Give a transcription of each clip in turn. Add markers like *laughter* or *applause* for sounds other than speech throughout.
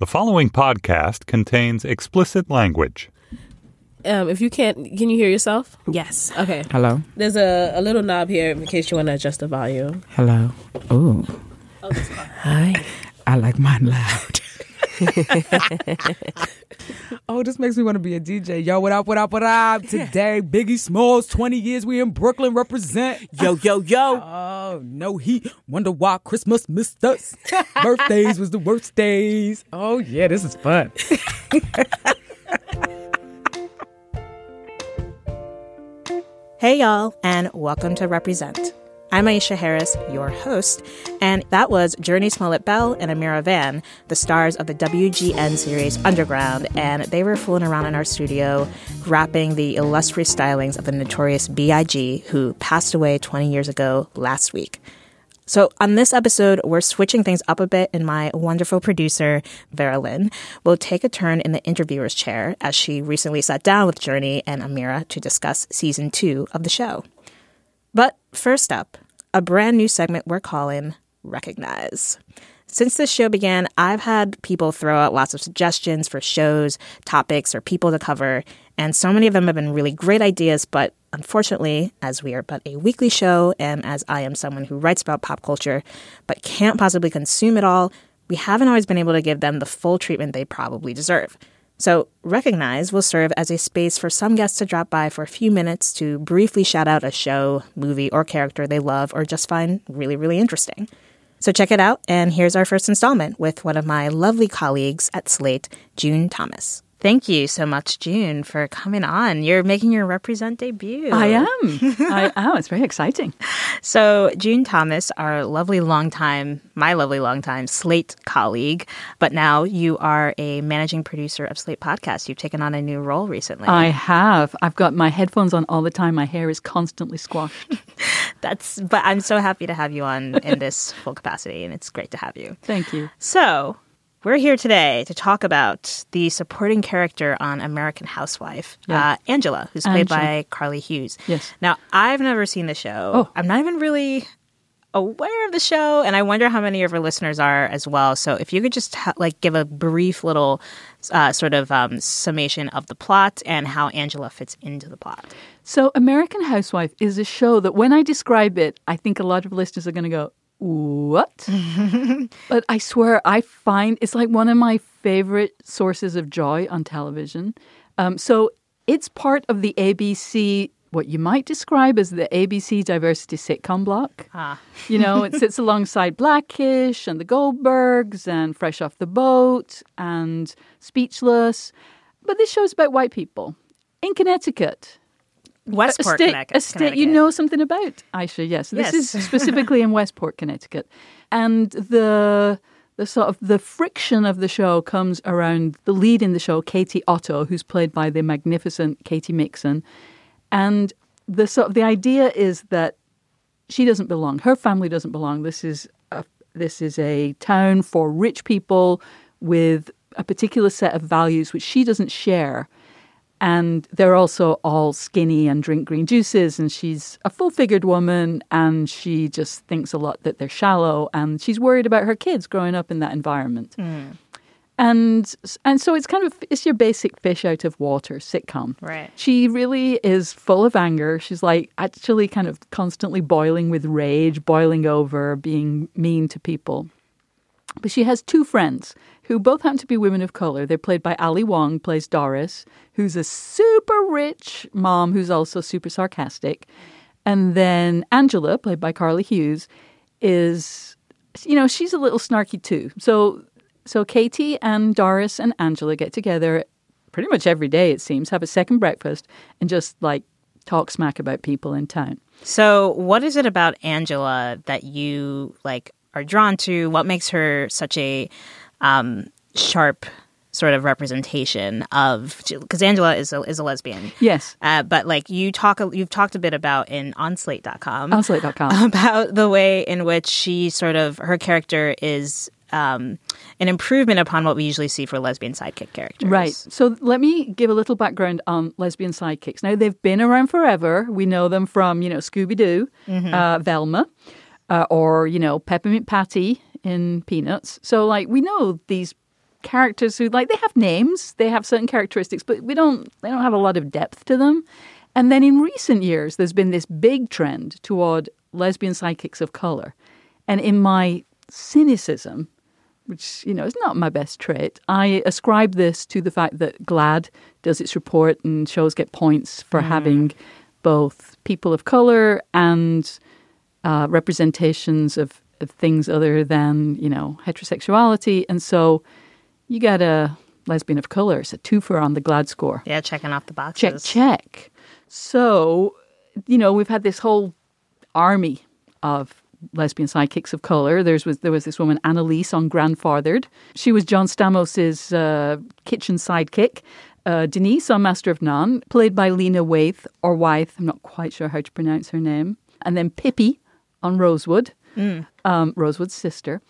The following podcast contains explicit language. Um, if you can't, can you hear yourself? Yes. Okay. Hello. There's a, a little knob here in case you want to adjust the volume. Hello. Ooh. Oh. Hi. I like mine loud. *laughs* oh, this makes me want to be a DJ. Yo, what up, what up, what up? Today, Biggie Smalls, 20 years we in Brooklyn represent. Yo, yo, yo. Oh, no heat. Wonder why Christmas missed us. *laughs* Birthdays was the worst days. Oh, yeah, this is fun. *laughs* Hey, y'all, and welcome to Represent. I'm Aisha Harris, your host, and that was Jurnee Smollett Bell and Amirah Vann, the stars of the WGN series Underground, and they were fooling around in our studio, rapping the illustrious stylings of the notorious B.I.G., who passed away 20 years ago last week. So, on this episode, we're switching things up a bit, and my wonderful producer, Veralyn, will take a turn in the interviewer's chair as she recently sat down with Jurnee and Amirah to discuss season two of the show. But first up, a brand new segment we're calling Recognize. Since this show began, I've had people throw out lots of suggestions for shows, topics, or people to cover, and so many of them have been really great ideas, but unfortunately, as we are but a weekly show, and as I am someone who writes about pop culture but can't possibly consume it all, we haven't always been able to give them the full treatment they probably deserve. So, Recognize will serve as a space for some guests to drop by for a few minutes to briefly shout out a show, movie, or character they love or just find really, really interesting. So, check it out, and here's our first installment with one of my lovely colleagues at Slate, June Thomas. Thank you so much, June, for coming on. You're making your Represent debut. I am. I *laughs* am. It's very exciting. So, June Thomas, our lovely longtime, my lovely longtime Slate colleague, but now you are a managing producer of Slate Podcast. You've taken on a new role recently. I have. I've got my headphones on all the time. My hair is constantly squashed. *laughs* That's, but I'm so happy to have you on in *laughs* this full capacity, and it's great to have you. Thank you. So, we're here today to talk about the supporting character on American Housewife, Yeah. uh, Angela, who's played Angela. by Carly Hughes. Yes. Now, I've never seen the show. Oh. I'm not even really aware of the show, and I wonder how many of our listeners are as well. So, if you could just ha- like give a brief little uh, sort of um, summation of the plot and how Angela fits into the plot. So, American Housewife is a show that when I describe it, I think a lot of listeners are going to go, What? *laughs* but I swear, I find it's like one of my favorite sources of joy on television. Um, so, it's part of the ABC, what you might describe as the ABC diversity sitcom block. Ah. You know, it *laughs* sits alongside Blackish and the Goldbergs and Fresh Off the Boat and Speechless. But this show's about white people in Connecticut. Westport, a state, Connecticut. a state you know something about, Aisha. Yes, this Yes. is *laughs* specifically in Westport, Connecticut, and the the sort of the friction of the show comes around the lead in the show, Katie Otto, who's played by the magnificent Katy Mixon, and the sort of the idea is that she doesn't belong. Her family doesn't belong. This is a, this is a town for rich people with a particular set of values which she doesn't share. And they're also all skinny and drink green juices. And she's a full figured woman and she just thinks a lot that they're shallow. And she's worried about her kids growing up in that environment. Hmm. And and so it's kind of it's your basic fish out of water sitcom. Right. She really is full of anger. She's like actually kind of constantly boiling with rage, boiling over, being mean to people. But she has two friends who both happen to be women of color. They're played by Ali Wong, plays Doris, who's a super rich mom who's also super sarcastic. And then Angela, played by Carly Hughes, is, you know, she's a little snarky too. So, so Katie and Doris and Angela get together pretty much every day, it seems, have a second breakfast and just like talk smack about people in town. So, what is it about Angela that you like are drawn to? What makes her such a um, sharp sort of representation of because Angela is a, is a lesbian. Yes. Uh, but like you talk you've talked a bit about in onslate.com onslate.com *laughs* about the way in which she sort of her character is um, an improvement upon what we usually see for lesbian sidekick characters. Right. So let me give a little background on lesbian sidekicks. Now they've been around forever. We know them from you know Scooby Doo, mm-hmm. uh, Velma, uh, or you know Peppermint Patty in Peanuts. So like we know these characters who like they have names, they have certain characteristics, but we don't they don't have a lot of depth to them. And then in recent years, there's been this big trend toward lesbian psychics of color. And in my cynicism, which you know is not my best trait. I ascribe this to the fact that GLAAD does its report and shows get points for mm. having both people of color and uh, representations of things other than you know heterosexuality, and so you got a lesbian of color. It's a twofer on the GLAAD score. Yeah, checking off the boxes. Check, check. So, you know, we've had this whole army of lesbian sidekicks of color. There's was there was this woman Annalise on Grandfathered. She was John Stamos's uh, kitchen sidekick. Uh, Denise on Master of None, played by Lena Waithe or Wythe. I'm not quite sure how to pronounce her name. And then Pippi on Rosewood, mm. um, Rosewood's sister.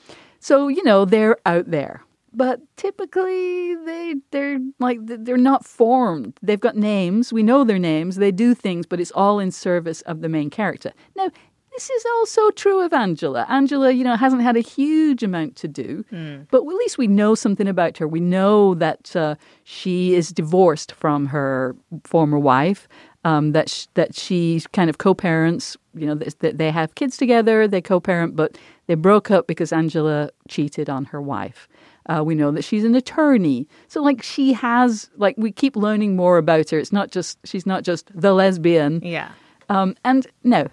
So you know they're out there, but typically they they're like they're not formed. They've got names. We know their names. They do things, but it's all in service of the main character. Now this is also true of Angela. Angela, you know, hasn't had a huge amount to do, mm. but at least we know something about her. We know that uh, she is divorced from her former wife. Um, that sh- that she kind of co-parents. You know, that they have kids together. They co-parent, but they broke up because Angela cheated on her wife. Uh, we know that she's an attorney. So like she has like we keep learning more about her. It's not just she's not just the lesbian. Yeah. Um, and no,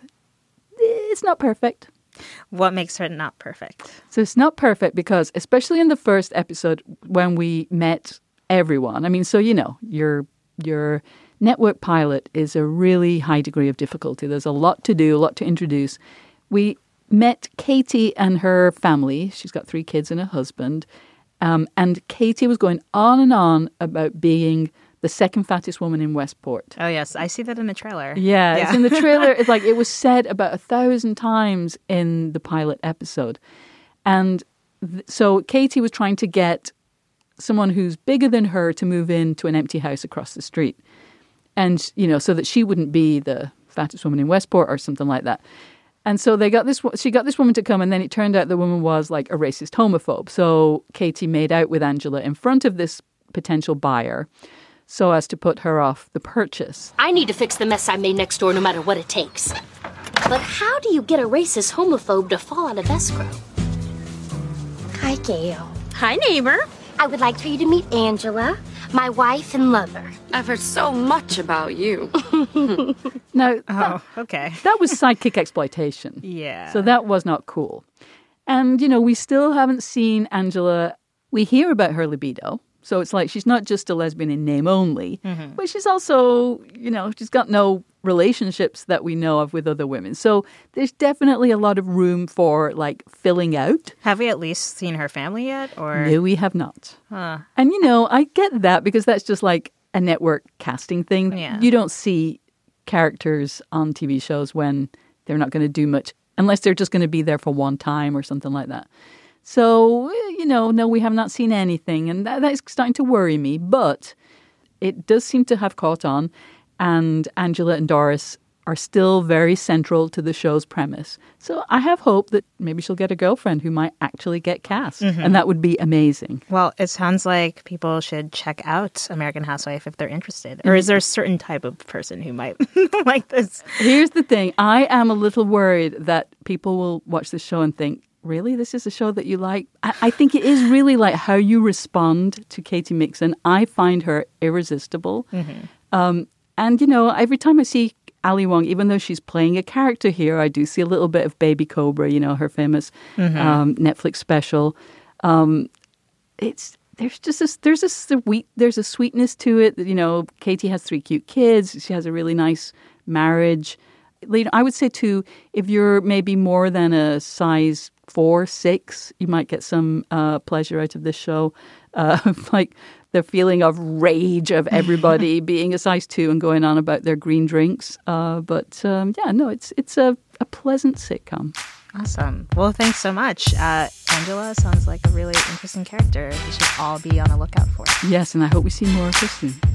it's not perfect. What makes her not perfect? So it's not perfect because, especially in the first episode when we met everyone, I mean, so you know, your your network pilot is a really high degree of difficulty. There's a lot to do, a lot to introduce. We met Katie and her family. She's got three kids and a husband. Um, and Katie was going on and on about being the second fattest woman in Westport. Oh yes, I see that in the trailer. Yeah, yeah. it's in the trailer. *laughs* it's like it was said about a thousand times in the pilot episode, and th- so Katie was trying to get someone who's bigger than her to move into an empty house across the street, and you know, so that she wouldn't be the fattest woman in Westport or something like that. And so they got this. She got this woman to come, and then it turned out the woman was like a racist homophobe. So Katie made out with Angela in front of this potential buyer so as to put her off the purchase. I need to fix the mess I made next door no matter what it takes. But how do you get a racist homophobe to fall out of escrow? Hi, Gail. Hi, neighbor. I would like for you to meet Angela, my wife and lover. I've heard so much about you. *laughs* no. Oh, okay. that was sidekick exploitation. Yeah. So that was not cool. And, you know, we still haven't seen Angela. We hear about her libido. So it's like she's not just a lesbian in name only, mm-hmm. but she's also, you know, she's got no relationships that we know of with other women. So there's definitely a lot of room for like filling out. Have we at least seen her family yet or No, we have not. Huh. And you know, I get that because that's just like a network casting thing. Yeah. You don't see characters on TV shows when they're not going to do much unless they're just going to be there for one time or something like that. So, you know, no, we have not seen anything. And that, that is starting to worry me. But it does seem to have caught on. And Angela and Doris are still very central to the show's premise. So I have hope that maybe she'll get a girlfriend who might actually get cast. Mm-hmm. And that would be amazing. Well, it sounds like people should check out American Housewife if they're interested. Or is there a certain type of person who might *laughs* like this? Here's the thing I am a little worried that people will watch this show and think, really? This is a show that you like? I, I think it is really like how you respond to Katy Mixon. I find her irresistible. Mm-hmm. Um, and, you know, every time I see Ali Wong, even though she's playing a character here, I do see a little bit of Baby Cobra, you know, her famous Mhm. um, Netflix special. Um, it's there's just a, there's a sweet there's a sweetness to it. You know, Katie has three cute kids. She has a really nice marriage. I would say too, if you're maybe more than a size four, six, you might get some uh, pleasure out of this show. Uh, *laughs* like the feeling of rage of everybody *laughs* being a size two and going on about their green drinks. Uh, but um, yeah, no, it's it's a, a pleasant sitcom. Awesome. Well, thanks so much. Uh, Angela sounds like a really interesting character. We should all be on the lookout for. Yes, and I hope we see more of her soon.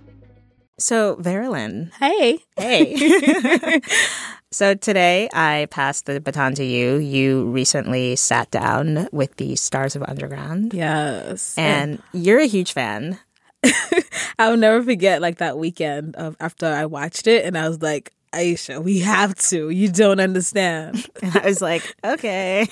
So, Veralyn. Hey. Hey. *laughs* *laughs* so, today I passed the baton to you. You recently sat down with the Stars of Underground. Yes. And you're a huge fan. *laughs* I'll never forget like that weekend of after I watched it and I was like, Aisha, we have to. You don't understand. And I was like, okay.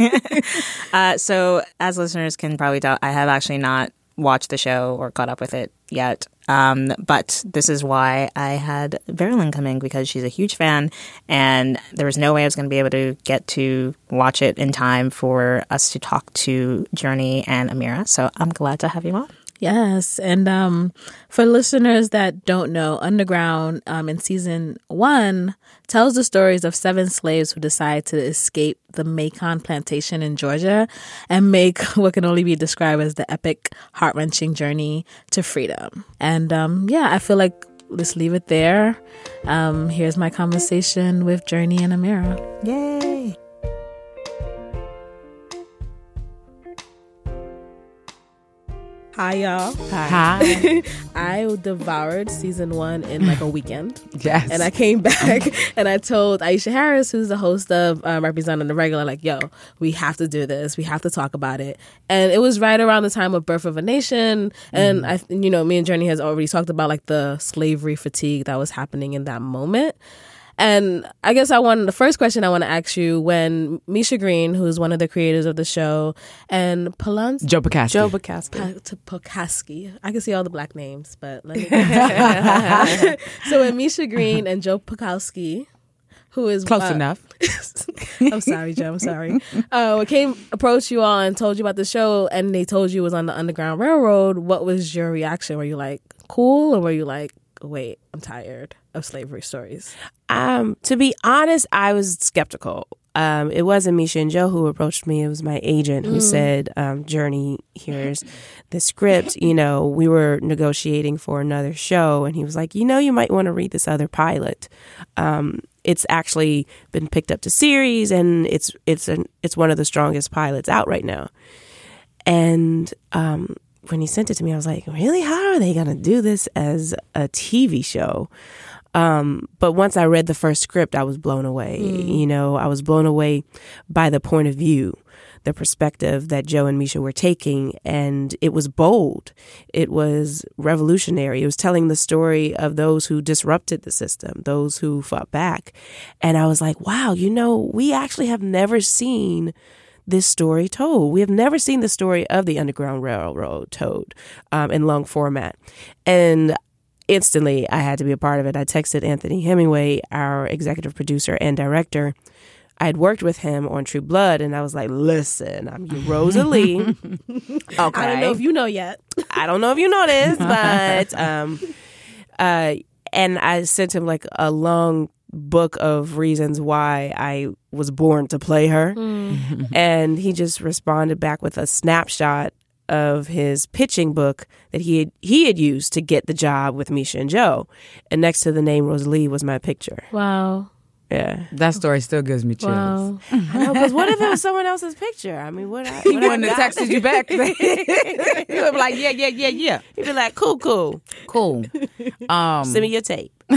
uh, so, as listeners can probably tell, I have actually not watched the show or caught up with it yet. Um, but this is why I had Veralyn coming because she's a huge fan, and there was no way I was going to be able to get to watch it in time for us to talk to Jurnee and Amirah. So I'm glad to have you on. Yes, and um, for listeners that don't know, Underground um, in season one tells the stories of seven slaves who decide to escape the Macon plantation in Georgia and make *laughs* what can only be described as the epic, heart wrenching journey to freedom. And um, yeah, I feel like let's leave it there. Um, here's my conversation with Jurnee and Amirah. Yay! Hi, y'all. Hi. *laughs* *laughs* I devoured season one in like a weekend. *laughs* Yes. And I came back and I told Aisha Harris, who's the host of um, Representing the Regular, like, yo, we have to do this. We have to talk about it. And it was right around the time of Birth of a Nation. And I, you know, me and Jurnee has already talked about like the slavery fatigue that was happening in that moment. And I guess I want the first question I want to ask you when Misha Green, who's one of the creators of the show, and Palance Joe Pakaski. Joe Pokaski. to Pakaski. I can see all the black names, but let me. *laughs* so when Misha Green and Joe Pukowski, who is Close uh, enough. *laughs* I'm sorry, Joe. I'm sorry. Uh, came approached you all and told you about the show, and they told you it was on the Underground Railroad. What was your reaction? Were you like cool, or were you like, wait, I'm tired of slavery stories? Um, to be honest, I was skeptical. Um, it wasn't Misha and Joe who approached me. It was my agent who Mm. said, um, Jurnee, here's the script. You know, we were negotiating for another show, and he was like, you know, you might want to read this other pilot. Um, it's actually been picked up to series, and it's it's an it's one of the strongest pilots out right now. And um, when he sent it to me, I was like, really? How are they going to do this as a TV show? Um, but once I read the first script, I was blown away. Mm. You know, I was blown away by the point of view, the perspective that Joe and Misha were taking. And it was bold. It was revolutionary. It was telling the story of those who disrupted the system, those who fought back. And I was like, wow, you know, we actually have never seen this story told. We have never seen the story of the Underground Railroad told um, in long format. And instantly, I had to be a part of it. I texted Anthony Hemingway, our executive producer and director. I had worked with him on True Blood, and I was like, listen, I'm *laughs* your Rosalie. okay. I don't know if you know yet. I don't know if you know this, *laughs* but um, uh, and I sent him like a long book of reasons why I was born to play her, mm. *laughs* and he just responded back with a snapshot of his pitching book that he had he had used to get the job with Misha and Joe, and next to the name Rosalie was my picture. Wow. Yeah. That story still gives me chills. Wow. I know, because what if it was someone else's picture? I mean, what? I, He what I wouldn't have texted you back. *laughs* you would be like, yeah, yeah, yeah, yeah. He'd be like, cool, cool. Cool. Um, Send me your tape. *laughs*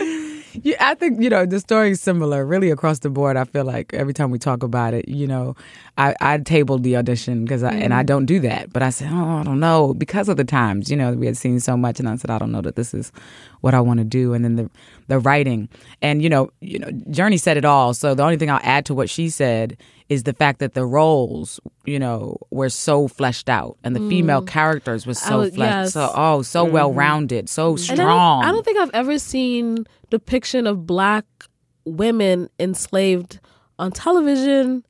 *laughs* Yeah, I think you know the story is similar, really across the board. I feel like every time we talk about it, you know, I, I tabled the audition because I and I don't do that, but I said, oh, I don't know because of the times. You know, we had seen so much, and I said, I don't know that this is what I want to do. And then the the writing, and you know, you know, Jurnee said it all. So the only thing I'll add to what she said is the fact that the roles, you know, were so fleshed out, and the female mm. characters were so was- fleshed, yes. so oh, so mm-hmm. well rounded, so And I don't- strong. I don't, think I've ever seen depiction of black women enslaved on television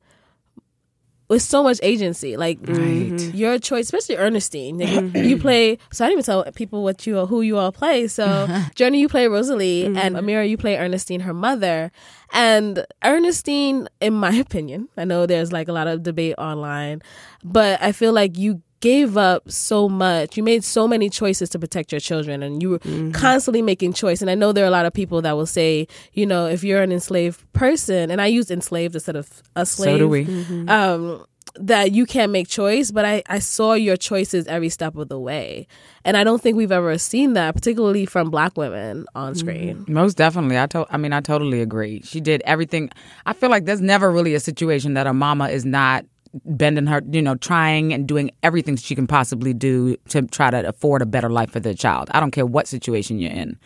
with so much agency. Like mm-hmm. your choice, especially Ernestine. Like, mm-hmm. you play. So I didn't even tell people what you who you all play. So *laughs* Jurnee, you play Rosalie, mm-hmm. and Amirah, you play Ernestine, her mother. And Ernestine, in my *laughs* opinion, I know there's like a lot of debate online, but I feel like you gave up so much. You made so many choices to protect your children and you were mm-hmm. constantly making choice. And I know there are a lot of people that will say, you know, if you're an enslaved person, and I used enslaved instead of a slave. So do we. Mm-hmm. Um, that you can't make choice, but I, I saw your choices every step of the way. And I don't think we've ever seen that, particularly from black women on mm-hmm. screen. Most definitely. I to- I mean, I totally agree. She did everything. I feel like there's never really a situation that a mama is not bending her, you know, trying and doing everything she can possibly do to try to afford a better life for the child. I don't care what situation you're in.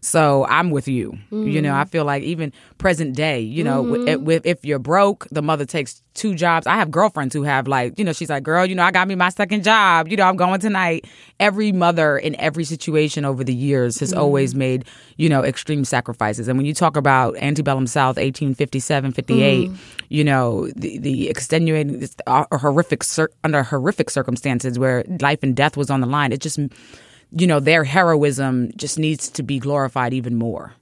So I'm with you. You know, I mm. feel like even present day, you know, wi- with, if you're broke, the mother takes two jobs. I have girlfriends who have like, you know, she's like, girl, you know, I got me my second job. You know, I'm going tonight. Every mother in every situation over the years has mm. always made, you know, extreme sacrifices. And when you talk about antebellum South, 1857, 58, mm. you know, the, the extenuating, uh, horrific, under horrific circumstances where life and death was on the line, it just you know, their heroism just needs to be glorified even more.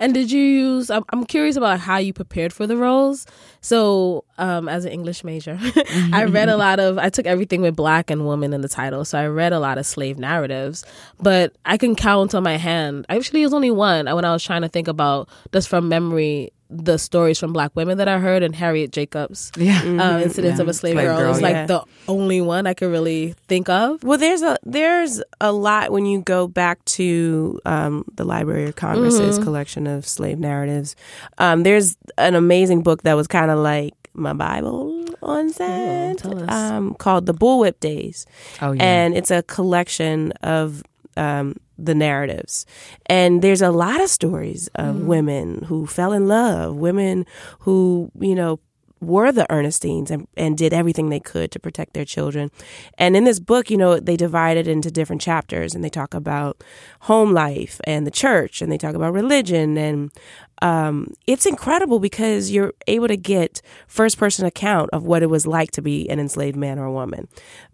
And did you use? I'm, I'm curious about how you prepared for the roles. So, um, as an English major, *laughs* I read a *laughs* lot of. I took everything with black and woman in the title, so I read a lot of slave narratives. But I can count on my hand. Actually, it was only one when I was trying to think about just from memory the stories from black women that I heard and Harriet Jacobs. Yeah. um, incidents Yeah. of a slave, Slave girl, girl, is like yeah. the only one I could really think of. Well, there's a there's a lot when you go back to um, the Library of Congress's collection of slave narratives. Um, there's an amazing book that was kind of like my Bible on set, tell um, called The Bullwhip Days, Oh, yeah. and it's a collection of um, the narratives. And there's a lot of stories of mm-hmm. women who fell in love, women who, you know, were the Ernestines and, and did everything they could to protect their children. And in this book, you know, they divide it into different chapters and they talk about home life and the church and they talk about religion. And um, it's incredible because you're able to get first person account of what it was like to be an enslaved man or a woman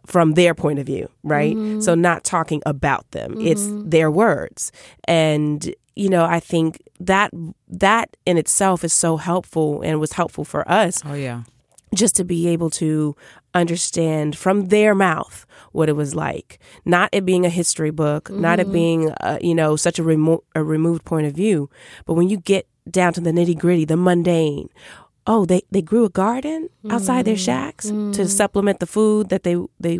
from their point of view, right? So not talking about them, it's their words. And you know, I think that that in itself is so helpful and was helpful for us Oh yeah. just to be able to understand from their mouth what it was like. Not it being a history book, not it being, uh, you know, such a, remo- a removed point of view, but when you get down to the nitty gritty, the mundane. Oh, they, they grew a garden outside their mm. shacks to mm. supplement the food that they they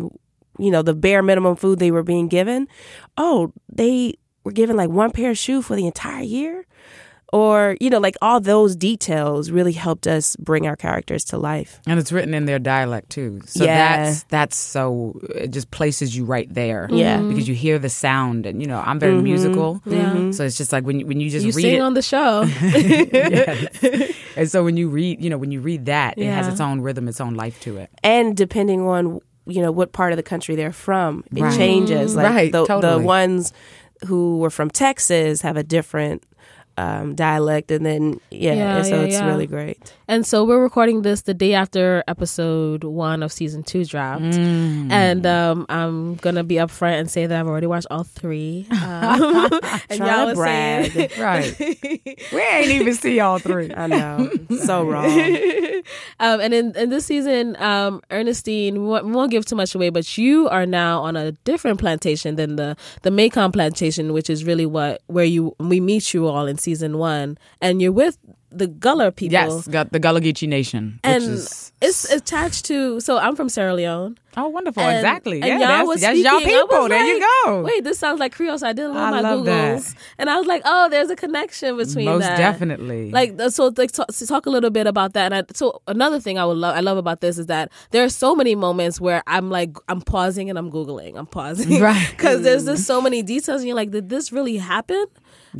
you know the bare minimum food they were being given. Oh, they were given like one pair of shoes for the entire year, or you know like all those details really helped us bring our characters to life. And it's written in their dialect too. So Yeah. that's that's so it just places you right there. Yeah. Mm-hmm. Because you hear the sound and you know, I'm very mm-hmm. musical. Yeah. Mm-hmm. So it's just like when you when you just You read sing it on the show. *laughs* *laughs* And so when you read, you know, when you read that, it has its own rhythm, its own life to it. and depending on you know what part of the country they're from, it Right. changes. Like Right, the, the ones who were from Texas have a different um, dialect, and then yeah, Yeah, so yeah, it's yeah. really great. And so we're recording this the day after episode one of season two dropped. And um, I'm going to be upfront and say that I've already watched all three. *laughs* Um, *laughs* and Trying y'all to brag. saying. *laughs* Right. we ain't even see all three. I know, so wrong. Um, and in, in this season, um, Ernestine, we won't, we won't give too much away, but you are now on a different plantation than the the Macon plantation, which is really what where you we meet you all in season one, and you're with the Gullah people. Yes, got the Gullah Geechee Nation, and is... it's attached to. So I'm from Sierra Leone. Oh, wonderful! And, exactly. And yeah, y'all that's, was that's speaking. y'all people. There you go. Wait, this sounds like Creole. So I did a little my Googles, that. and I was like, oh, there's a connection between Most that. definitely. Like so, like talk, so talk a little bit about that. And I, so another thing I would love, I love about this is that there are so many moments where I'm like, I'm pausing and I'm googling, I'm pausing, Right. *laughs* Because there's mm. just so many details, and you're like, did this really happen?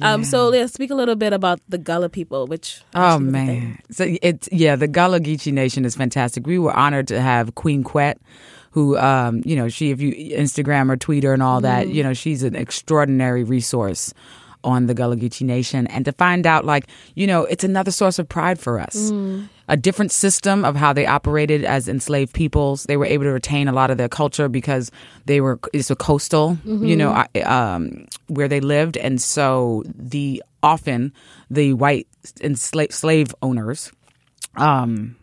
Um, so yeah, speak a little bit about the Gullah people, which Oh man, so it's yeah, the Gullah Geechee Nation is fantastic. We were honored to have Queen Quet, who um, you know, she if you Instagram or Twitter and all that, you know, she's an extraordinary resource on the Gullah Geechee Nation, and to find out like you know, it's another source of pride for us. A different system of how they operated as enslaved peoples. They were able to retain a lot of their culture because they were it's a coastal, you know, um, where they lived, and so the often the white enslaved slave owners um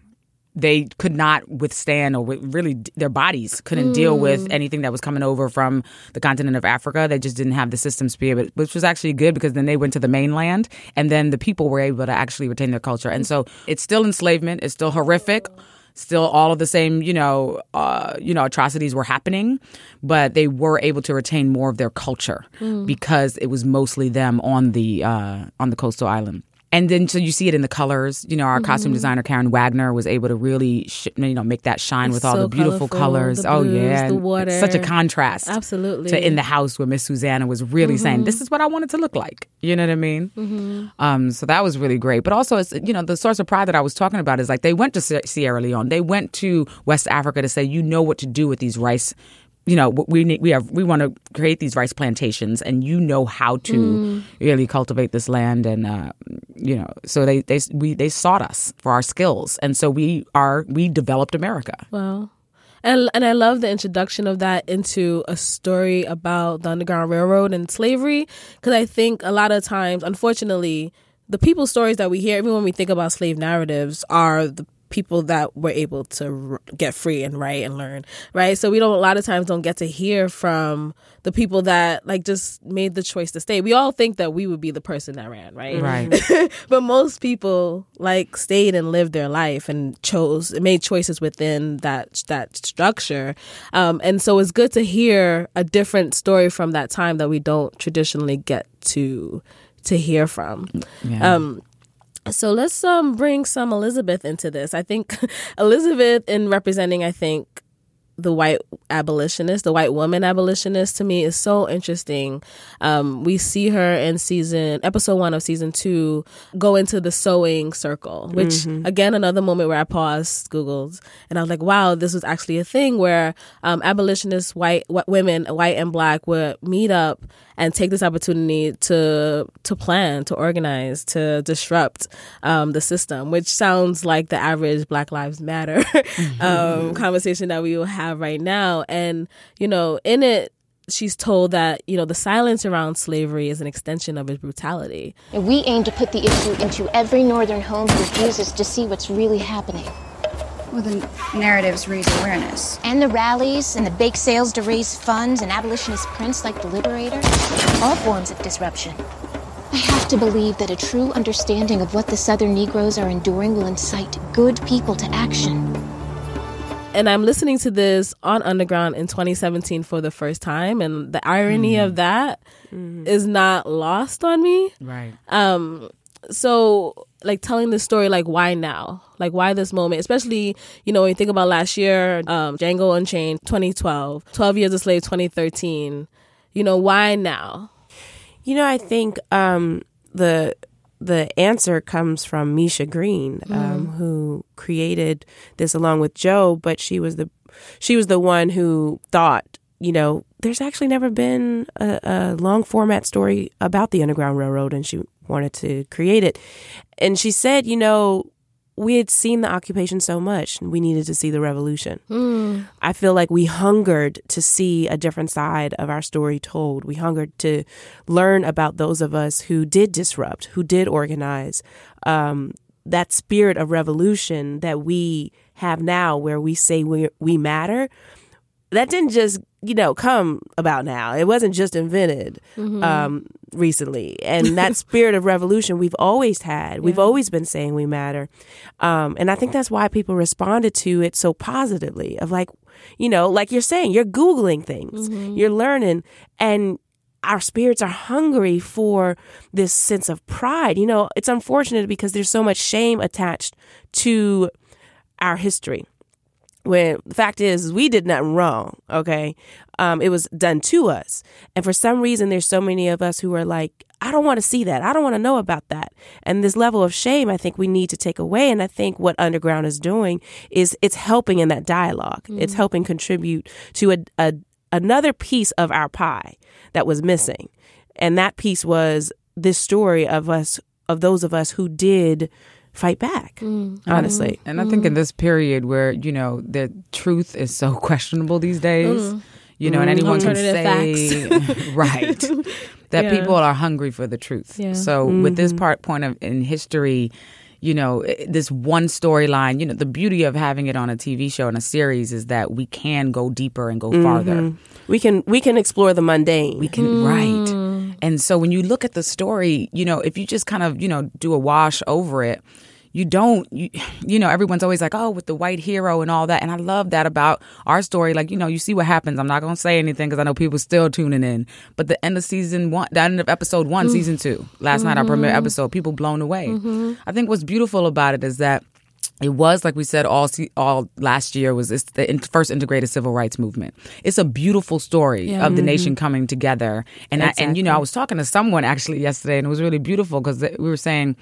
they could not withstand or really their bodies couldn't deal with anything that was coming over from the continent of Africa. They just didn't have the systems to be able, which was actually good because then they went to the mainland and then the people were able to actually retain their culture. And so it's still enslavement. It's still horrific. Still, all of the same, you know, uh, you know, atrocities were happening, but they were able to retain more of their culture because it was mostly them on the uh, on the coastal island. And then so you see it in the colors. You know, our mm-hmm. costume designer Karyn Wagner was able to really, sh- you know, make that shine It's with all so the beautiful colorful, colors. the oh blues, yeah, the water. such a contrast. Absolutely. To in the house where Miss Susanna was really saying, mm-hmm. "This is what I want it to look like." You know what I mean? Mm-hmm. Um, so that was really great. But also, it's you know, the source of pride that I was talking about is like they went to Sierra Leone, they went to West Africa to say, "You know what to do with these rice." You know, we need, we have we want to create these rice plantations, and you know how to really cultivate this land, and uh, you know, so they they we they sought us for our skills, and so we are we developed America. Wow. And and I love the introduction of that into a story about the Underground Railroad and slavery because I think a lot of times, unfortunately, the people stories that we hear, even when we think about slave narratives, are the people that were able to r- get free and write and learn, right? So we don't a lot of times don't get to hear from the people that like just made the choice to stay. We all think that we would be the person that ran, right? Right. *laughs* but most people like stayed and lived their life and chose made choices within that that structure um, and so it's good to hear a different story from that time that we don't traditionally get to to hear from Yeah. um, so let's um bring some Elizabeth into this. I think *laughs* Elizabeth in representing I think the white abolitionist, the white woman abolitionist to me is so interesting. Um, we see her in season episode one of season two go into the sewing circle, which again another moment where I paused, googled, and I was like, wow, this was actually a thing where um, abolitionists, white, white women, white and black, would meet up and take this opportunity to to plan, to organize, to disrupt um, the system, which sounds like the average Black Lives Matter *laughs* um, conversation that we will have right now. And you know, in it, she's told that you know the silence around slavery is an extension of its brutality. And we aim to put the issue into every northern home who refuses to see what's really happening. Well, the narratives raise awareness. And the rallies and the bake sales to raise funds and abolitionist prints like the Liberator. All forms of disruption. I have to believe that a true understanding of what the Southern Negroes are enduring will incite good people to action. and I'm listening to this on Underground in 2017 for the first time, and the irony of that is not lost on me. Right. Um, so like telling the story, like why now? Like why this moment? Especially you know when you think about last year, um, Django Unchained, 2012, 12 Years a Slave, 2013. You know why now? You know, I think um, the the answer comes from Misha Green, um, who created this along with Joe. But she was the she was the one who thought, you know, there's actually never been a, a long format story about the Underground Railroad, and she wanted to create it. And she said, you know, we had seen the occupation so much, we needed to see the revolution. I feel like we hungered to see a different side of our story told. We hungered to learn about those of us who did disrupt, who did organize, um, that spirit of revolution that we have now, where we say we we matter, that didn't just you know come about now. It wasn't just invented Mhm. um, recently, and that *laughs* spirit of revolution we've always had. We've always been saying we matter, um, and I think that's why people responded to it so positively. Of like, you know, like you're saying, you're googling things, Mhm. you're learning, and our spirits are hungry for this sense of pride. You know, it's unfortunate because there's so much shame attached to our history. When the fact is, we did nothing wrong. Okay, um, it was done to us, and for some reason, there's so many of us who are like, I don't want to see that. I don't want to know about that. And this level of shame, I think we need to take away. And I think what Underground is doing is it's helping in that dialogue. It's Mhm. helping contribute to a, a another piece of our pie that was missing, and that piece was this story of us of those of us who did fight back. Honestly, And I think in this period where, you know, the truth is so *laughs* questionable these days, Mm. you know, and Mm. anyone can Alternative say, *laughs* right, *laughs* that Yeah. people are hungry for the truth. Yeah. So with this Mhm. part point of in history, you know, this one storyline, you know, the beauty of having it on a TV show and a series is that we can go deeper and go farther. Mhm. We can we can explore the mundane. We can right. And so when you look at the story, you know, if you just kind of, you know, do a wash over it, you don't you, you know everyone's always like oh with the white hero and all that and i love that about our story like you know you see what happens i'm not going to say anything because i know people still tuning in but the end of season one the end of episode one Mm. season two last night our premiere Mhm. episode people blown away Mhm. i think what's beautiful about it is that it was like we said all all last year was it's the first integrated civil rights movement. It's a beautiful story Yeah. of the nation mm-hmm. coming together. And I, and you know I was talking to someone actually yesterday and it was really beautiful because we were saying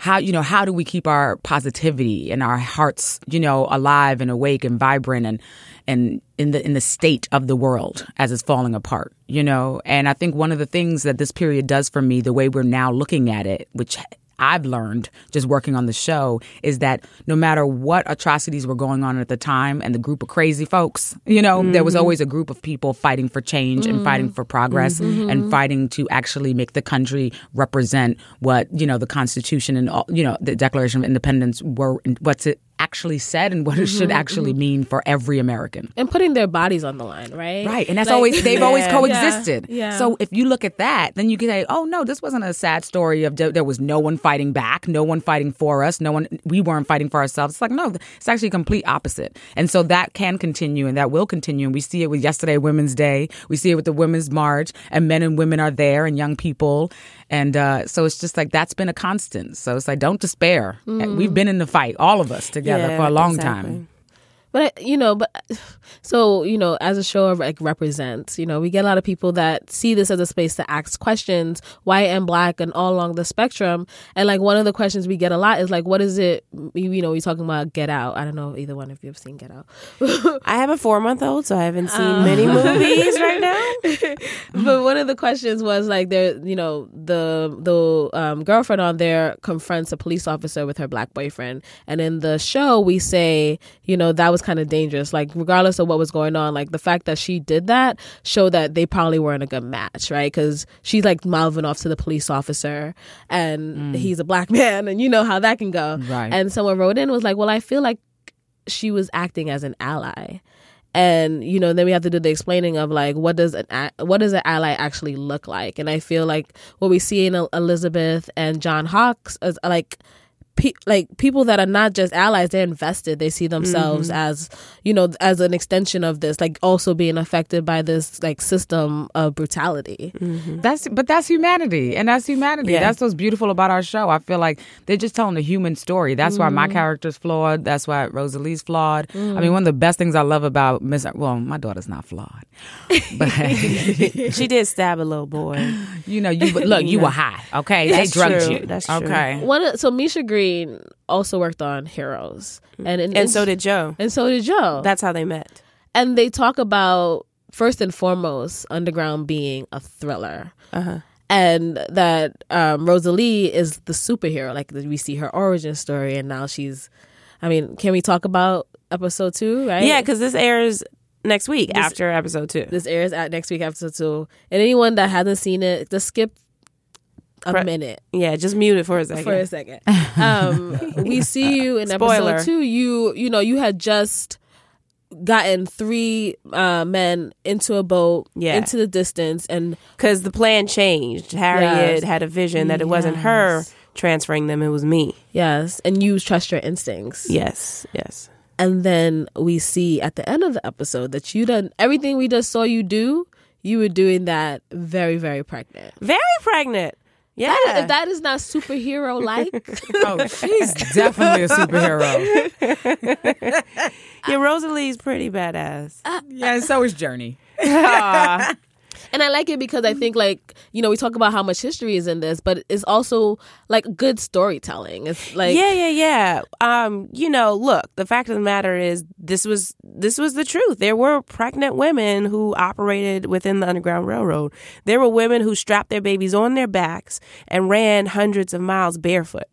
how you know how do we keep our positivity and our hearts you know alive and awake and vibrant and and in the in the state of the world as it's falling apart you know and i think one of the things that this period does for me the way we're now looking at it which I've learned just working on the show is that no matter what atrocities were going on at the time and the group of crazy folks, you know, there was Mhm. always a group of people fighting for change and fighting for progress Mhm. and fighting to actually make the country represent what, you know, the Constitution and, all, you know, the Declaration of Independence were, what's it actually said and what it should Mhm, actually mean for every American. and putting their bodies on the line, right? Right, and that's Like- always they've always Yeah. coexisted. Yeah. So if you look at that, then you can say, "Oh no, this wasn't a sad story of there was no one fighting back, no one fighting for us, no one we weren't fighting for ourselves." It's like no, it's actually a complete opposite. And so that can continue and that will continue. And we see it with yesterday Women's Day, we see it with the Women's March, and men and women are there and young people, and uh, so it's just like that's been a constant. So it's like don't despair. Mm. We've been in the fight, all of us together Yeah, for a long exactly. time. But you know, but *sighs* so you know, as a show of like represents, you know, we get a lot of people that see this as a space to ask questions, white and black, and all along the spectrum. And like one of the questions we get a lot is like, what is it? You know, we're talking about Get Out. I don't know if either one of you have seen Get Out. *laughs* I have a four month old, so I haven't seen Um, many movies right *laughs* now. *laughs* but one of the questions was like there you know the the um, girlfriend on there confronts a police officer with her black boyfriend and in the show we say you know that was kind of dangerous. Like regardless of what was going on like the fact that she did that showed that they probably weren't a good match right? Because she's like mouthing off to the police officer and mm. he's a black *laughs* man and you know how that can go. Right. and someone wrote in was like well i feel like she was acting as an ally. And you know then we have to do the explaining of like what does an what does an ally actually look like? And i feel like what we see in elizabeth and john hawkes is like pe- like people that are not just allies they're invested they see themselves Mhm. as you know as an extension of this like also being affected by this like system of brutality That's but that's humanity, and that's humanity. Yeah. That's what's beautiful about our show. I feel like they're just telling a human story. That's why my Mhm. character's flawed. That's why Rosalie's flawed. I Mm. mean, one of the best things I love about Miss. Well, my daughter's not flawed, but *laughs* she did stab a little boy. you know, you look, you No. were high. Okay, That's they drugged true. you. That's true. okay. one of, so misha green also worked on heroes and And so did Joe. and so did joe That's how they met. and they talk about first and foremost underground being a thriller Uh-huh. and that um, rosalie is the superhero like we see her origin story and now she's i mean can we talk about episode two right Yeah, because this airs next week This- after episode two. this airs at next week after episode two and anyone that hasn't seen it just skip a minute. Yeah, just mute it for a second. For a second. Um, *laughs* we see you in Spoiler. episode two. You you know you had just gotten three uh, men into a boat Yeah. into the distance and because the plan changed. Harriet Yes. had a vision that it wasn't her transferring them; it was me. yes and you trust your instincts Yes, yes. and then we see at the end of the episode that you done everything we just saw you do you were doing that very very pregnant Very pregnant. Yeah. That- if that is not superhero like *laughs* Oh, she's definitely a superhero. yeah, Rosalie's pretty badass. Uh, yeah, and so is Jurnee. *laughs* *laughs* And I like it because I think like, you know, we talk about how much history is in this, but it's also like good storytelling. It's like yeah, yeah, yeah. Um, you know, look, the fact of the matter is this was this was the truth. There were pregnant women who operated within the Underground Railroad. There were women who strapped their babies on their backs and ran hundreds of miles barefoot.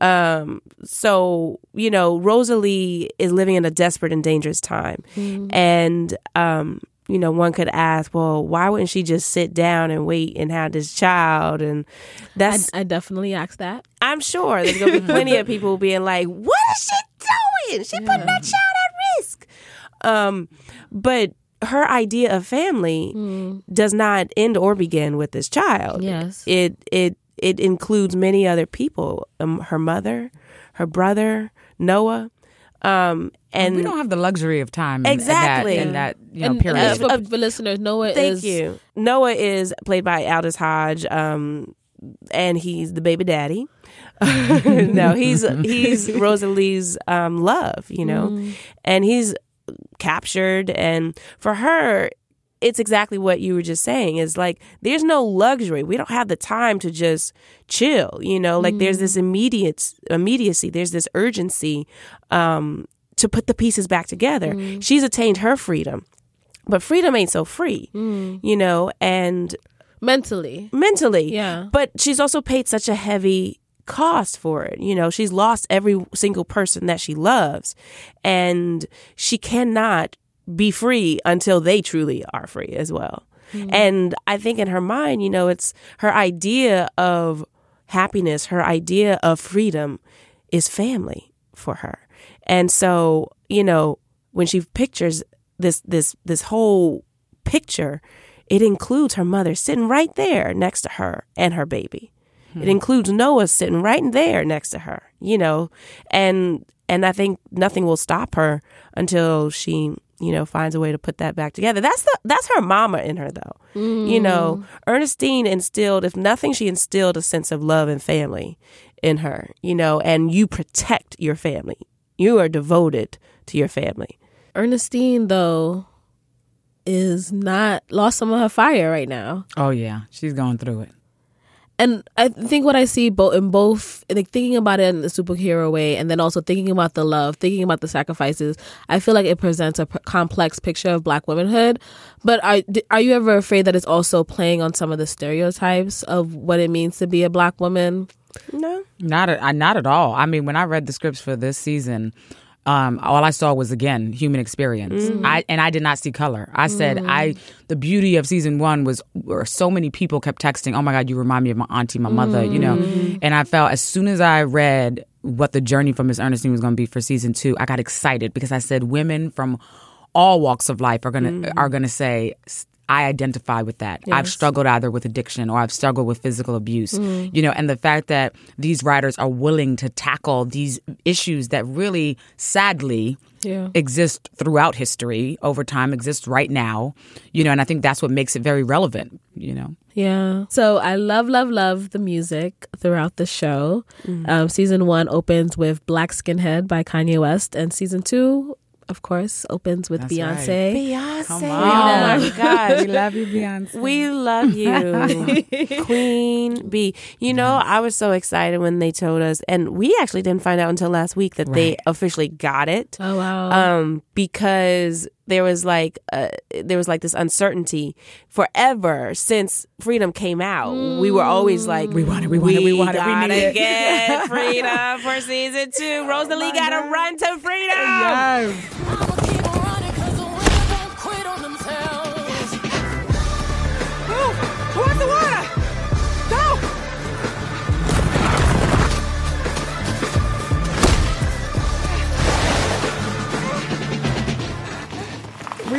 Um, so, you know, Rosalie is living in a desperate and dangerous time. And um you know, one could ask, well, why wouldn't she just sit down and wait and have this child? And that's I definitely asked that. I'm sure there's gonna be *laughs* plenty of people being like, "What is she doing? She putting that child at risk." Um, but her idea of family does not end or begin with this child. Yes. it it it includes many other people. Um, her mother, her brother, Noah. Um, and we don't have the luxury of time Exactly. in that, in that you know and, period. and just for, for listeners, Noah Thank is you. Noah is played by Aldis Hodge, um, and he's the baby daddy. *laughs* no, he's he's *laughs* Rosalie's um, love, you know, and he's captured. And for her, it's exactly what you were just saying. Is like there's no luxury. We don't have the time to just chill. You know, like there's this mm. immediate immediacy. There's this urgency um, to put the pieces back together. Mm. She's attained her freedom but freedom ain't so free, mm. you know, and mentally. mentally. Yeah. But she's also paid such a heavy cost for it. You know, she's lost every single person that she loves, and she cannot be free until they truly are free as well. Mm-hmm. And I think in her mind, you know, it's her idea of happiness, her idea of freedom is family for her. And so, you know, when she pictures this this this whole picture, it includes her mother sitting right there next to her and her baby. Hmm. It includes Noah sitting right there next to her, you know, and and I think nothing will stop her until she, you know, finds a way to put that back together. That's the that's her mama in her though. You know, mm. Ernestine instilled, if nothing, she instilled a sense of love and family in her, you know, and you protect your family. You are devoted to your family. Ernestine though is not lost some of her fire right now. oh yeah, she's going through it. And I think what I see both in both, like thinking about it in the superhero way, and then also thinking about the love, thinking about the sacrifices, I feel like it presents a p- complex picture of Black womanhood. But are are you ever afraid that it's also playing on some of the stereotypes of what it means to be a Black woman? No. Not at, not at all. I mean, when I read the scripts for this season, um, all I saw was again human experience. Mm-hmm. I and I did not see color. I said I the beauty of season one was where so many people kept texting, "Oh my God, you remind me of my auntie, my mother," you know. Mm-hmm. And I felt as soon as I read what the journey for Miss Ernestine was going to be for season two, I got excited because I said women from all walks of life are gonna Mm-hmm. are gonna say. I identify with that. I've struggled either with addiction or I've struggled with physical abuse. You know, and the fact that these writers are willing to tackle these issues that really sadly Yeah. exist throughout history over time, exist right now. You know, and I think that's what makes it very relevant, you know. Yeah. So I love, love, love the music throughout the show. Um, season one opens with Black Skinhead by Kanye West, and season two, of course, opens with That's Beyonce. Beyonce. Come Oh my gosh. We love you, *laughs* Beyonce. We love you, *laughs* Queen Bee. You know, I was so excited when they told us, and we actually didn't find out until last week that they officially got it. Oh wow. Um, because there was like uh, there was like this uncertainty forever since Freedom came out. We were always like, We want it, we want it, we want it, we gotta need it." get *laughs* Freedom for season two. Rosalie got to run to Freedom. Who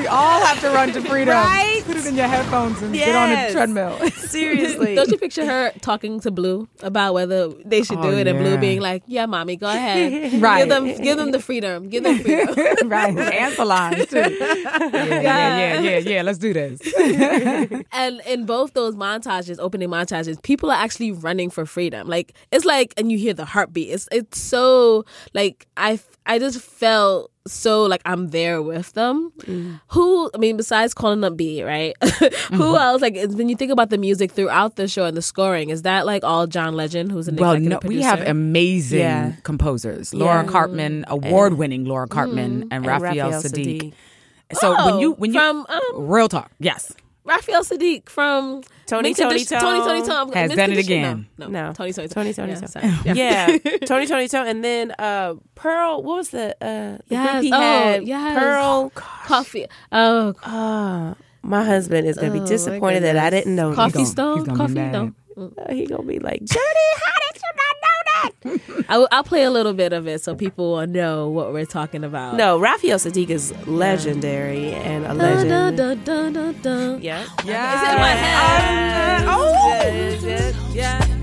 all have to run to freedom. Right? Put it in your headphones and get on a treadmill. *laughs* Seriously. Don't you picture her talking to Blue about whether they should do Oh, it, and Blue being like, "Yeah, mommy, go ahead, *laughs* Right. Give them, give them the freedom, give them *laughs* freedom." right. And Solange, too. Yeah, yeah, yeah, yeah, yeah. Let's do this. and in both those montages, opening montages, people are actually running for freedom. Like it's like, and you hear the heartbeat. It's it's so like I I just felt so like I'm there with them. Mm. Who I mean, besides calling up B, right? *laughs* Who mm-hmm. else? Like when you think about the music throughout the show and the scoring, is that like all John Legend, who's an Well, executive no, producer? we have amazing Yeah. composers. Laura Yeah. Cartman, mm. award-winning Laura Karpman, mm. and, And Raphael, Raphael Saadiq. Saadiq. So Oh, when you when you from, um, real talk, yes, Raphael Saadiq from Tony, Mint Tony, Condition- Tone. Tony Tony Tone Has Mint done it again. No, No. Tony Tony Tony, Tony, yeah, Tony. sorry. Yeah, *laughs* Tony, Tony, Tony, and then uh, Pearl. What was the uh, the Yes. group he Oh, had? yes. Pearl. Coffee. Oh, Ah, my husband is gonna Oh, be disappointed that I didn't know. Coffee this. Stone. he's gonna be Coffee mad. Stone. Uh, he gonna be like, Jurnee, how did you not know that? I *laughs* will, I'll play a little bit of it so people will know what we're talking about. No, Raphael Saadiq is legendary and a legend. dun, dun, dun, dun, dun. Yeah. It's in my head. Uh, oh, Yeah.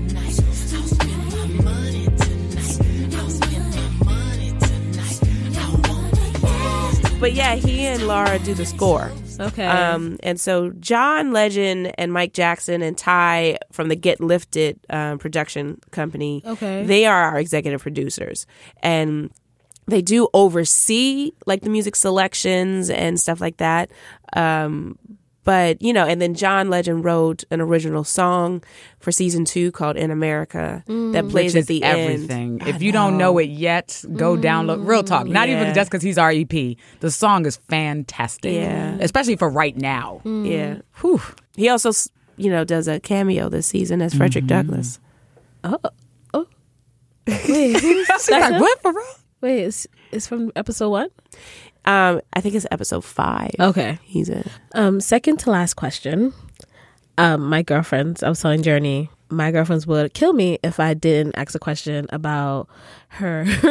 But yeah, he and Laura do the score. Okay. Um, and so John Legend and Mike Jackson and Ty from the Get Lifted um, production company, Okay. they are our executive producers, and they do oversee like the music selections and stuff like that. Um, but you know, and then John Legend wrote an original song for season two called "In America" that mm. plays which at is the end. everything. If you don't know it yet, go mm. download. Real talk. Not even just because he's our EP. The song is fantastic. Yeah. especially for right now. Mm. Yeah. Whew. He also, you know, does a cameo this season as Frederick mm-hmm. Douglass. Oh. Oh. Wait, who's *laughs* She's like, what for real? Wait, it's, it's from episode one? Um, I think it's episode five. Okay. He's in. Um, second to last question. Um, my girlfriends, I was telling Jurnee, my girlfriends would kill me if I didn't ask a question about her *laughs*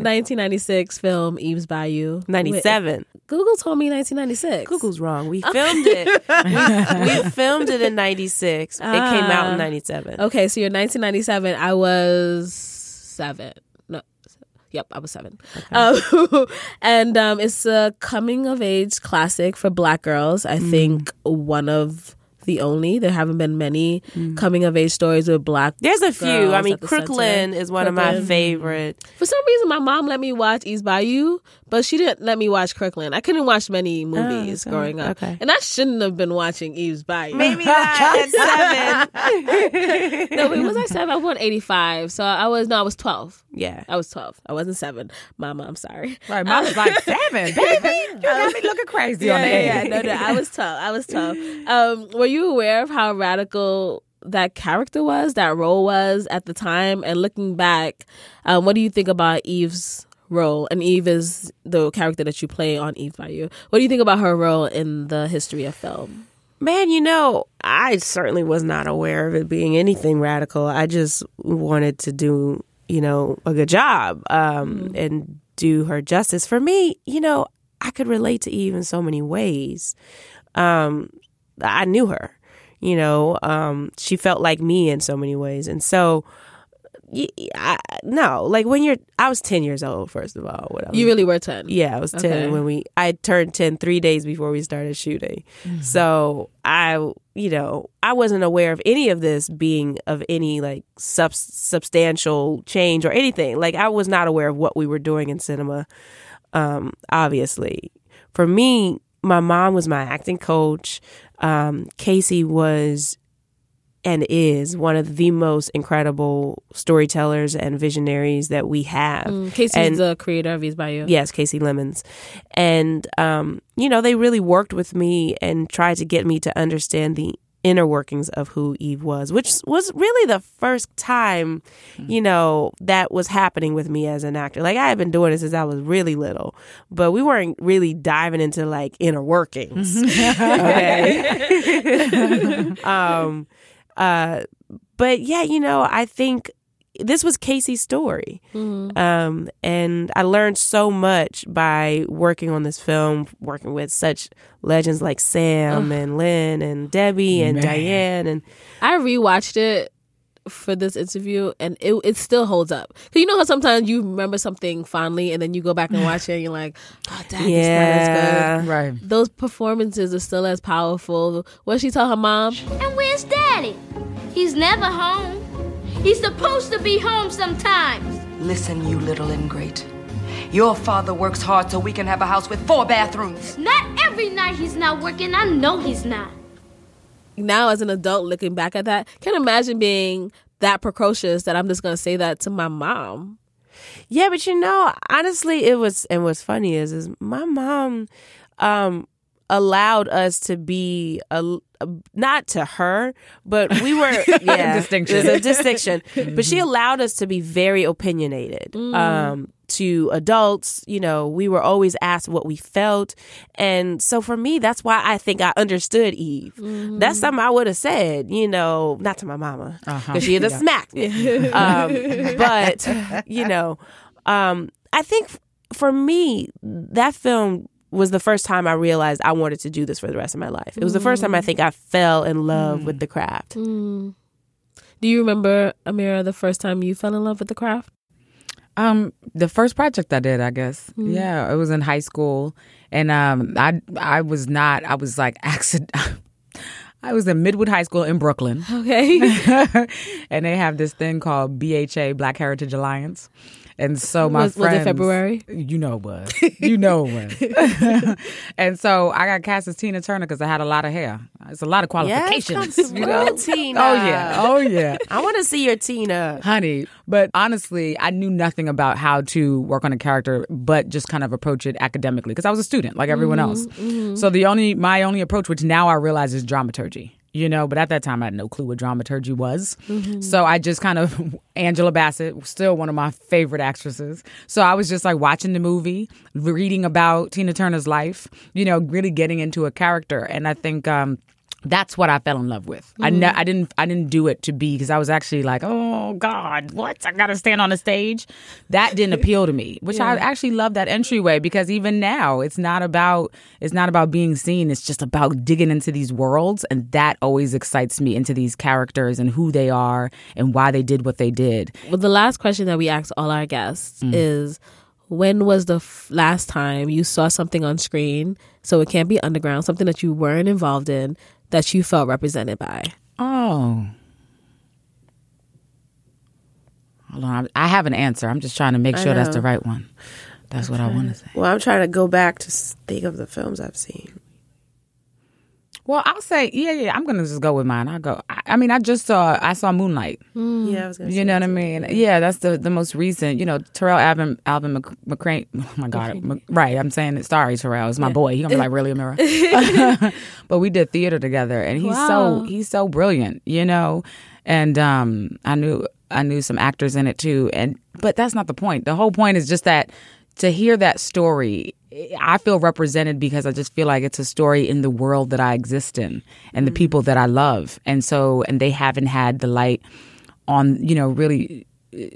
1996 film Eve's Bayou. 97. Google told me 1996. Google's wrong. We filmed it. we, *laughs* we filmed it in 96. It came out Ah. in 97. Okay, so you're 1997. I was seven. Yep, I was seven. Um, *laughs* and um, it's a coming of age classic for Black girls. I think one of the only. There haven't been many coming of age stories with Black. There's a few. I mean, at the center. Crooklyn is one of my favorite. For some reason, my mom let me watch Eve's Bayou, but she didn't let me watch Crooklyn. I couldn't watch many movies Oh, okay. growing up, Okay. and I shouldn't have been watching Eve's Bayou. Maybe *laughs* at seven. no, wait, was I seven? I was eighty five, so I was no, I was twelve. Yeah. I was twelve. I wasn't seven. Mama, I'm sorry. Right, mom was like seven, baby. *laughs* You got me looking crazy yeah, on the yeah, yeah. No, no, I was twelve. I was twelve. Um, were you aware of how radical that character was, that role was at the time? And looking back, um, what do you think about Eve's role? And Eve is the character that you play on Eve's Bayou. What do you think about her role in the history of film? Man, you know, I certainly was not aware of it being anything radical. I just wanted to do, you know, a good job um, and do her justice. For me, you know, I could relate to Eve in so many ways. Um, I knew her, you know, um, she felt like me in so many ways. And so, I, no, like when you're, I was 10 years old, first of all. When I was You really were ten. yeah, I was 10 Okay. when we I turned 10 3 days before we started shooting. So, I you know, I wasn't aware of any of this being of any like sub- substantial change or anything. Like I was not aware of what we were doing in cinema. Um obviously. For me, my mom was my acting coach. Um Kasi was and is one of the most incredible storytellers and visionaries that we have. Mm, Kasi's And- the creator of Eve's Bayou. Yes, Kasi Lemmons. And, um, you know, they really worked with me and tried to get me to understand the inner workings of who Eve was, which was really the first time, you know, that was happening with me as an actor. Like I had been doing it since I was really little, but we weren't really diving into like inner workings. *laughs* okay. *laughs* *laughs* um, uh, but yeah, you know, I think this was Kasi's story. Mm-hmm. Um, and I learned so much by working on this film, working with such legends like Sam and Lynn and Debbie and Man. Diane. And I rewatched it for this interview and it, it still holds up. Cause you know how sometimes you remember something fondly and then you go back and watch it and you're like, oh, dad, yeah. as good. Right. Those performances are still as powerful. What she tell her mom? And where's daddy? He's never home. He's supposed to be home sometimes. Listen, you little ingrate. Your father works hard so we can have a house with four bathrooms. Not every night he's not working. I know he's not now as an adult looking back at that, can't imagine being that precocious that I'm just gonna say that to my mom. Yeah, but you know, honestly, it was and what's funny is is my mom um allowed us to be a, a, not to her, but we were *laughs* yeah distinction. There's a distinction, but she allowed us to be very opinionated. Mm. Um, to adults, you know, we were always asked what we felt. And so for me, that's why I think I understood Eve. Mm-hmm. That's something I would have said, you know, not to my mama, because uh-huh. she'd have yeah. smacked me. *laughs* um, but, you know, um, I think for me, that film was the first time I realized I wanted to do this for the rest of my life. It was the first time I mm. think I fell in love mm. with the craft. Mm. Do you remember, Amirah, the first time you fell in love with the craft? Um, the first project I did, I guess. Mm. Yeah, it was in high school, and um, I I was not. I was like *laughs* accident. *laughs* I was in Midwood High School in Brooklyn. Okay. *laughs* and they have this thing called BHA, Black Heritage Alliance. And so my was, friends, was it February? You know it was. You know it was. *laughs* and so I got cast as Tina Turner because I had a lot of hair. It's a lot of qualifications. Yes, you know? Tina. Oh yeah. Oh yeah. *laughs* I want to see your Tina, honey. But honestly, I knew nothing about how to work on a character, but just kind of approach it academically because I was a student like everyone mm-hmm, else. Mm-hmm. So the only my only approach, which now I realize is dramaturgy you know, but at that time I had no clue what dramaturgy was. Mm-hmm. So I just kind of, *laughs* Angela Bassett, still one of my favorite actresses. So I was just like watching the movie, reading about Tina Turner's life, you know, really getting into a character. And I think, um, that's what I fell in love with. Mm-hmm. I ne- I didn't I didn't do it to be because I was actually like, oh God, what? I gotta stand on a stage. That didn't appeal to me, which yeah. I actually love that entryway because even now it's not about it's not about being seen. It's just about digging into these worlds, and that always excites me into these characters and who they are and why they did what they did. Well, the last question that we ask all our guests mm. is when was the f- last time you saw something on screen so it can't be underground something that you weren't involved in that you felt represented by? Oh. Hold on. I have an answer. I'm just trying to make sure that's the right one. That's what I want to say. Well, I'm trying to go back to think of the films I've seen. Well, I'll say, yeah, yeah. I'm gonna just go with mine. I'll go. I, I mean, I just saw, I saw Moonlight. Mm. Yeah, I was gonna. You know what I mean? Yeah, that's the the most recent. You know, Tarell Alvin Alvin McCrane. *laughs* Oh my God, Mc, right? I'm saying it. Sorry, Tarell. It's my yeah. boy. He gonna be like, really, Amirah? *laughs* but we did theater together, and he's wow. so he's so brilliant. You know, and um, I knew I knew some actors in it too, and but that's not the point. The whole point is just that to hear that story I feel represented because I just feel like it's a story in the world that I exist in and the mm. people that I love. And so, and they haven't had the light on, you know, really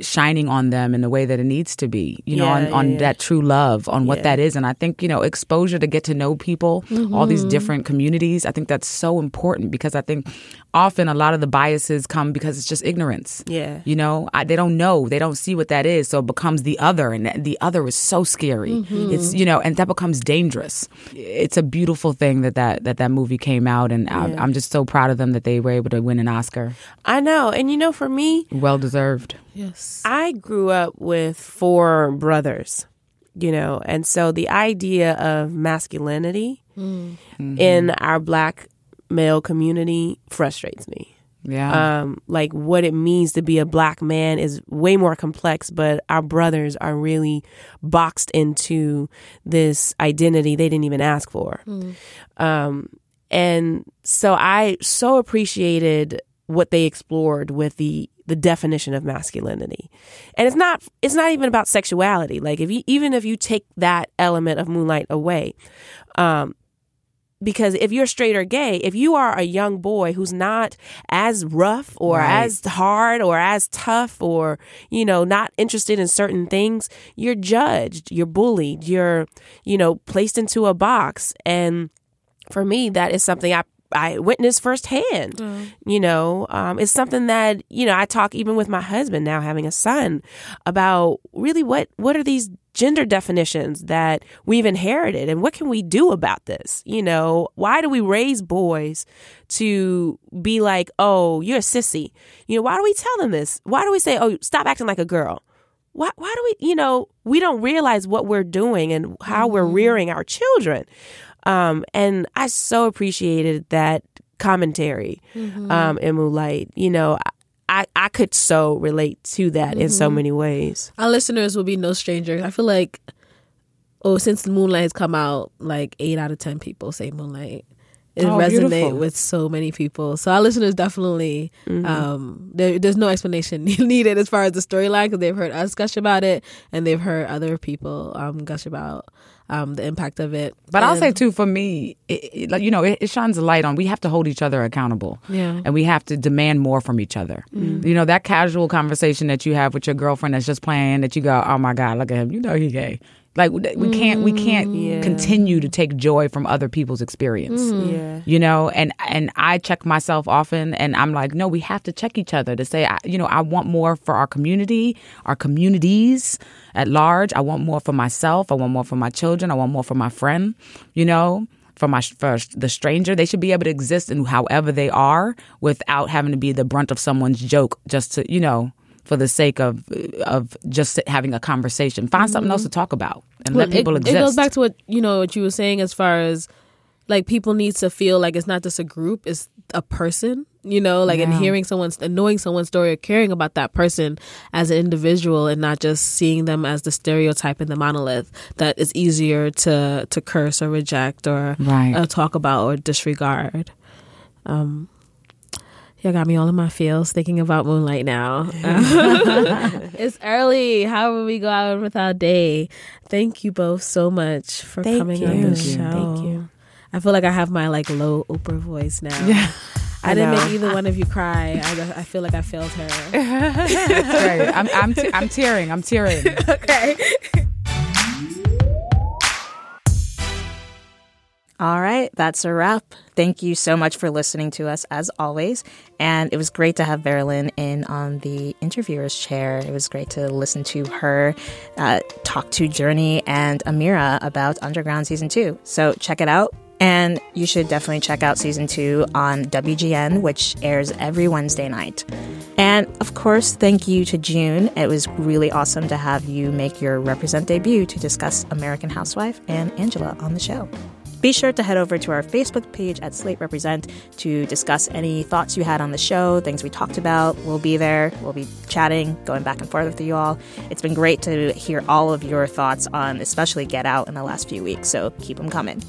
shining on them in the way that it needs to be, you know, on, on yeah. that true love, on what that is. And I think, you know, exposure to get to know people, mm-hmm. all these mm-hmm. different communities, I think that's so important because I think often a lot of the biases come because it's just ignorance. Yeah. You know, I, they don't know, they don't see what that is. So it becomes the other, and the other is so scary. Mm-hmm. It's, you know, and that becomes dangerous. It's a beautiful thing that that, that, that movie came out, and yeah. I, I'm just so proud of them that they were able to win an Oscar. I know. And, you know, for me, well deserved. Yes. I grew up with four brothers, you know, and so the idea of masculinity mm-hmm. in our black male community frustrates me. Yeah. Um, like what it means to be a black man is way more complex, but our brothers are really boxed into this identity they didn't even ask for. Mm. Um, and so I so appreciated what they explored with the the definition of masculinity. And it's not it's not even about sexuality. Like if you even if you take that element of moonlight away, um, because if you're straight or gay, if you are a young boy who's not as rough or Right. as hard or as tough or, you know, not interested in certain things, you're judged, you're bullied, you're, you know, placed into a box. And for me, that is something I I witnessed firsthand. You know, um, it's something that you know I talk even with my husband now, having a son, about really what what are these gender definitions that we've inherited, and what can we do about this? You know, why do we raise boys to be like, oh, you're a sissy? You know, why do we tell them this? Why do we say, oh, stop acting like a girl? why why do we you know we don't realize what we're doing and how we're rearing our children um and i so appreciated that commentary Mhm. um in moonlight you know i i could so relate to that in so Mhm. many ways Our listeners will be no stranger. I feel like, oh, since Moonlight has come out, like eight out of ten people say Moonlight. It Oh, resonate with so many people. So our listeners definitely, Mm-hmm. um, there, there's no explanation *laughs* needed as far as the storyline because they've heard us gush about it and they've heard other people um, gush about um, the impact of it. But I'll say too, for me, it, it, you know, it, it shines a light on. We have to hold each other accountable, Yeah. and we have to demand more from each other. Mm. You know, that casual conversation that you have with your girlfriend that's just playing, that you go, "Oh my god, look at him! You know he gay." Like we we can't we can't Yeah. continue to take joy from other people's experience. Mhm. Yeah. You know, and and I check myself often, and I'm like, no, we have to check each other to say, I, you know, I want more for our community, our communities at large. I want more for myself. I want more for my children. I want more for my friend. You know. For my for the stranger, they should be able to exist in however they are without having to be the brunt of someone's joke just to you know for the sake of of just having a conversation. Find something else to talk about and let people it, exist. It goes back to what you know what you were saying as far as like people need to feel like it's not just a group, it's a person. You know, like and hearing someone's and knowing someone's story or caring about that person as an individual and not just seeing them as the stereotype and the monolith that is easier to to curse or reject or Right. uh, talk about or disregard. Um, you got me all in my feels thinking about Moonlight now. *laughs* it's early. How will we go out with our day? Thank you both so much for Thank coming on the Thank you. show. Thank you. I feel like I have my like low Oprah voice now. Yeah. I, I didn't make either one of you cry. I, I feel like I failed her. *laughs* I'm I'm, te- I'm tearing. I'm tearing. *laughs* okay. All right, that's a wrap. Thank you so much for listening to us as always. And it was great to have Veralyn in on the interviewer's chair. It was great to listen to her uh, talk to Jurnee and Amirah about Underground Season 2. So check it out. And you should definitely check out season two on WGN, which airs every Wednesday night. And of course, thank you to June. It was really awesome to have you make your Represent debut to discuss American Housewife and Angela on the show. Be sure to head over to our Facebook page at Slate Represent to discuss any thoughts you had on the show, things we talked about. We'll be there. We'll be chatting, going back and forth with you all. It's been great to hear all of your thoughts on especially Get Out in the last few weeks, so keep them coming.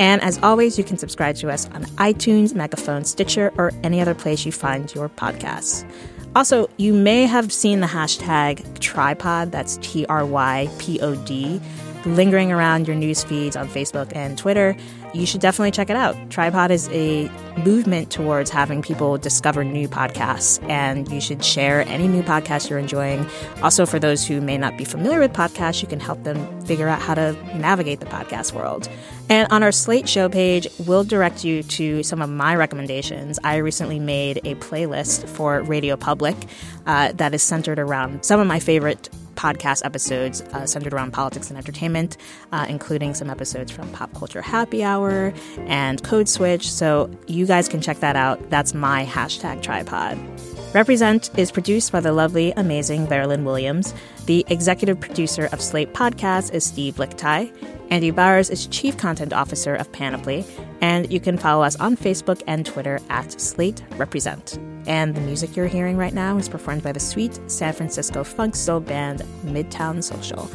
And as always, you can subscribe to us on iTunes, Megaphone, Stitcher, or any other place you find your podcasts. Also, you may have seen the hashtag Trypod, that's T R Y P O D, lingering around your news feeds on Facebook and Twitter. You should definitely check it out. Trypod is a movement towards having people discover new podcasts, and you should share any new podcast you're enjoying. Also, for those who may not be familiar with podcasts, you can help them figure out how to navigate the podcast world. And on our Slate show page, we'll direct you to some of my recommendations. I recently made a playlist for Radio Public uh, that is centered around some of my favorite podcast episodes uh, centered around politics and entertainment, uh, including some episodes from Pop Culture Happy Hour and Code Switch. So you guys can check that out. That's my hashtag Trypod. Represent is produced by the lovely, amazing Veralyn Williams. The executive producer of Slate Podcasts is Steve Lickteig. Andy Bowers is Chief Content Officer of Panoply. And you can follow us on Facebook and Twitter at Slate Represent. And the music you're hearing right now is performed by the sweet San Francisco funk soul band Midtown Social.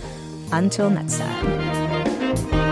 Until next time.